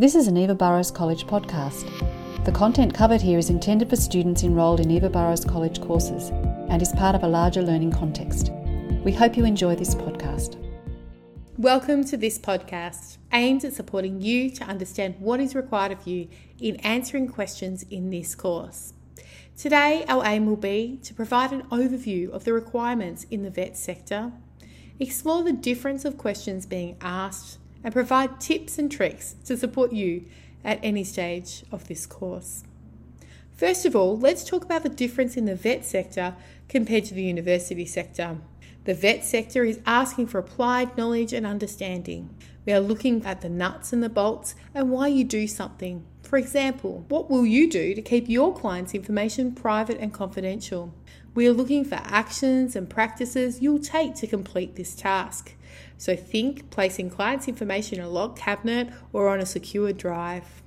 This is an Eva Burrows College podcast. The content covered here is intended for students enrolled in Eva Burrows College courses and is part of a larger learning context. We hope you enjoy this podcast. Welcome to this podcast, aimed at supporting you to understand what is required of you in answering questions in this course. Today, our aim will be to provide an overview of the requirements in the vet sector, explore the difference of questions being asked and provide tips and tricks to support you at any stage of this course. First of all, let's talk about the difference in the vet sector compared to the university sector. The vet sector is asking for applied knowledge and understanding. We are looking at the nuts and the bolts and why you do something. For example, what will you do to keep your client's information private and confidential? We are looking for actions and practices you'll take to complete this task. So think placing clients' information in a locked cabinet or on a secure drive.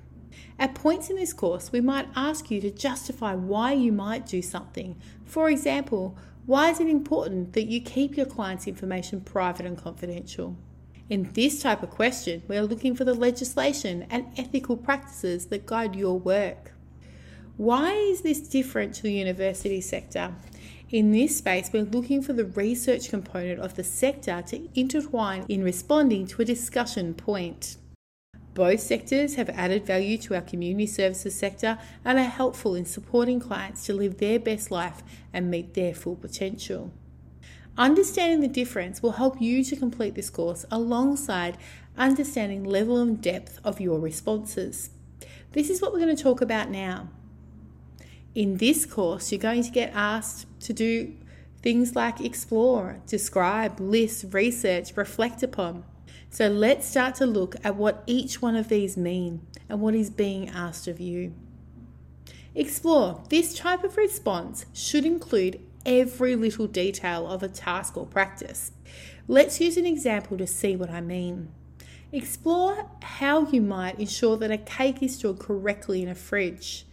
At points in this course, we might ask you to justify why you might do something. For example, why is it important that you keep your client's information private and confidential? In this type of question, we are looking for the legislation and ethical practices that guide your work. Why is this different to the university sector? In this space, we're looking for the research component of the sector to intertwine in responding to a discussion point. Both sectors have added value to our community services sector and are helpful in supporting clients to live their best life and meet their full potential. Understanding the difference will help you to complete this course alongside understanding level and depth of your responses. This is what we're going to talk about now. In this course, you're going to get asked to do things like explore, describe, list, research, reflect upon. So let's start to look at what each one of these mean and what is being asked of you. Explore. This type of response should include every little detail of a task or practice. Let's use an example to see what I mean. Explore how you might ensure that a cake is stored correctly in a fridge.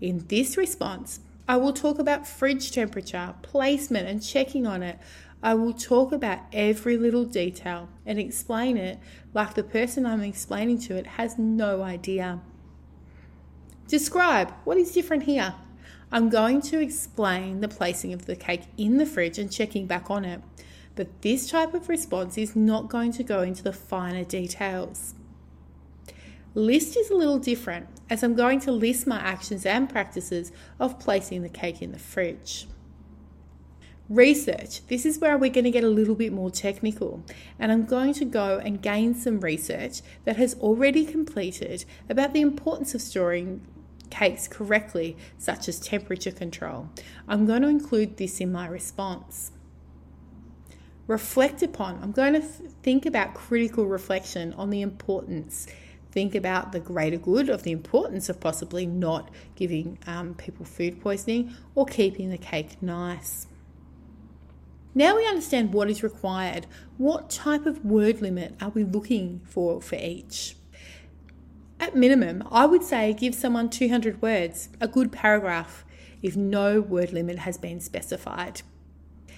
In this response, I will talk about fridge temperature, placement, and checking on it. I will talk about every little detail and explain it like the person I'm explaining to it has no idea. Describe what is different here. I'm going to explain the placing of the cake in the fridge and checking back on it, but this type of response is not going to go into the finer details. List is a little different as I'm going to list my actions and practices of placing the cake in the fridge. Research. This is where we're going to get a little bit more technical, and I'm going to go and gain some research that has already completed about the importance of storing cakes correctly, such as temperature control. I'm going to include this in my response. Reflect upon. I'm going to think about critical reflection on the importance think about the greater good of the importance of possibly not giving um, people food poisoning or keeping the cake nice. Now we understand what is required. What type of word limit are we looking for for each? At minimum, I would say give someone 200 words, a good paragraph, if no word limit has been specified.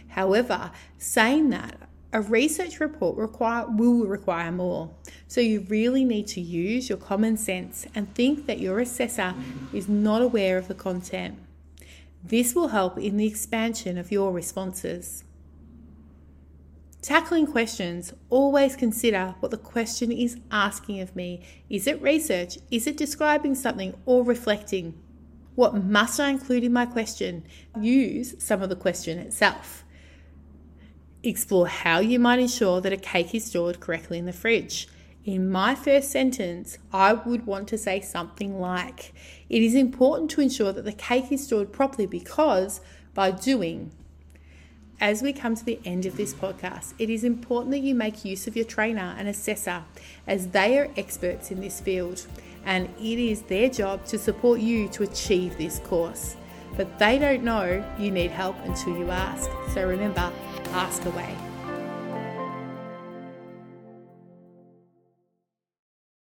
However, saying that, a research report require, will require more. So you really need to use your common sense and think that your assessor is not aware of the content. This will help in the expansion of your responses. Tackling questions, always consider what the question is asking of me. Is it research? Is it describing something or reflecting? What must I include in my question? Use some of the question itself. Explore how you might ensure that a cake is stored correctly in the fridge. In my first sentence, I would want to say something like It is important to ensure that the cake is stored properly because by doing, as we come to the end of this podcast, it is important that you make use of your trainer and assessor as they are experts in this field and it is their job to support you to achieve this course. But they don't know you need help until you ask. So remember, ask away.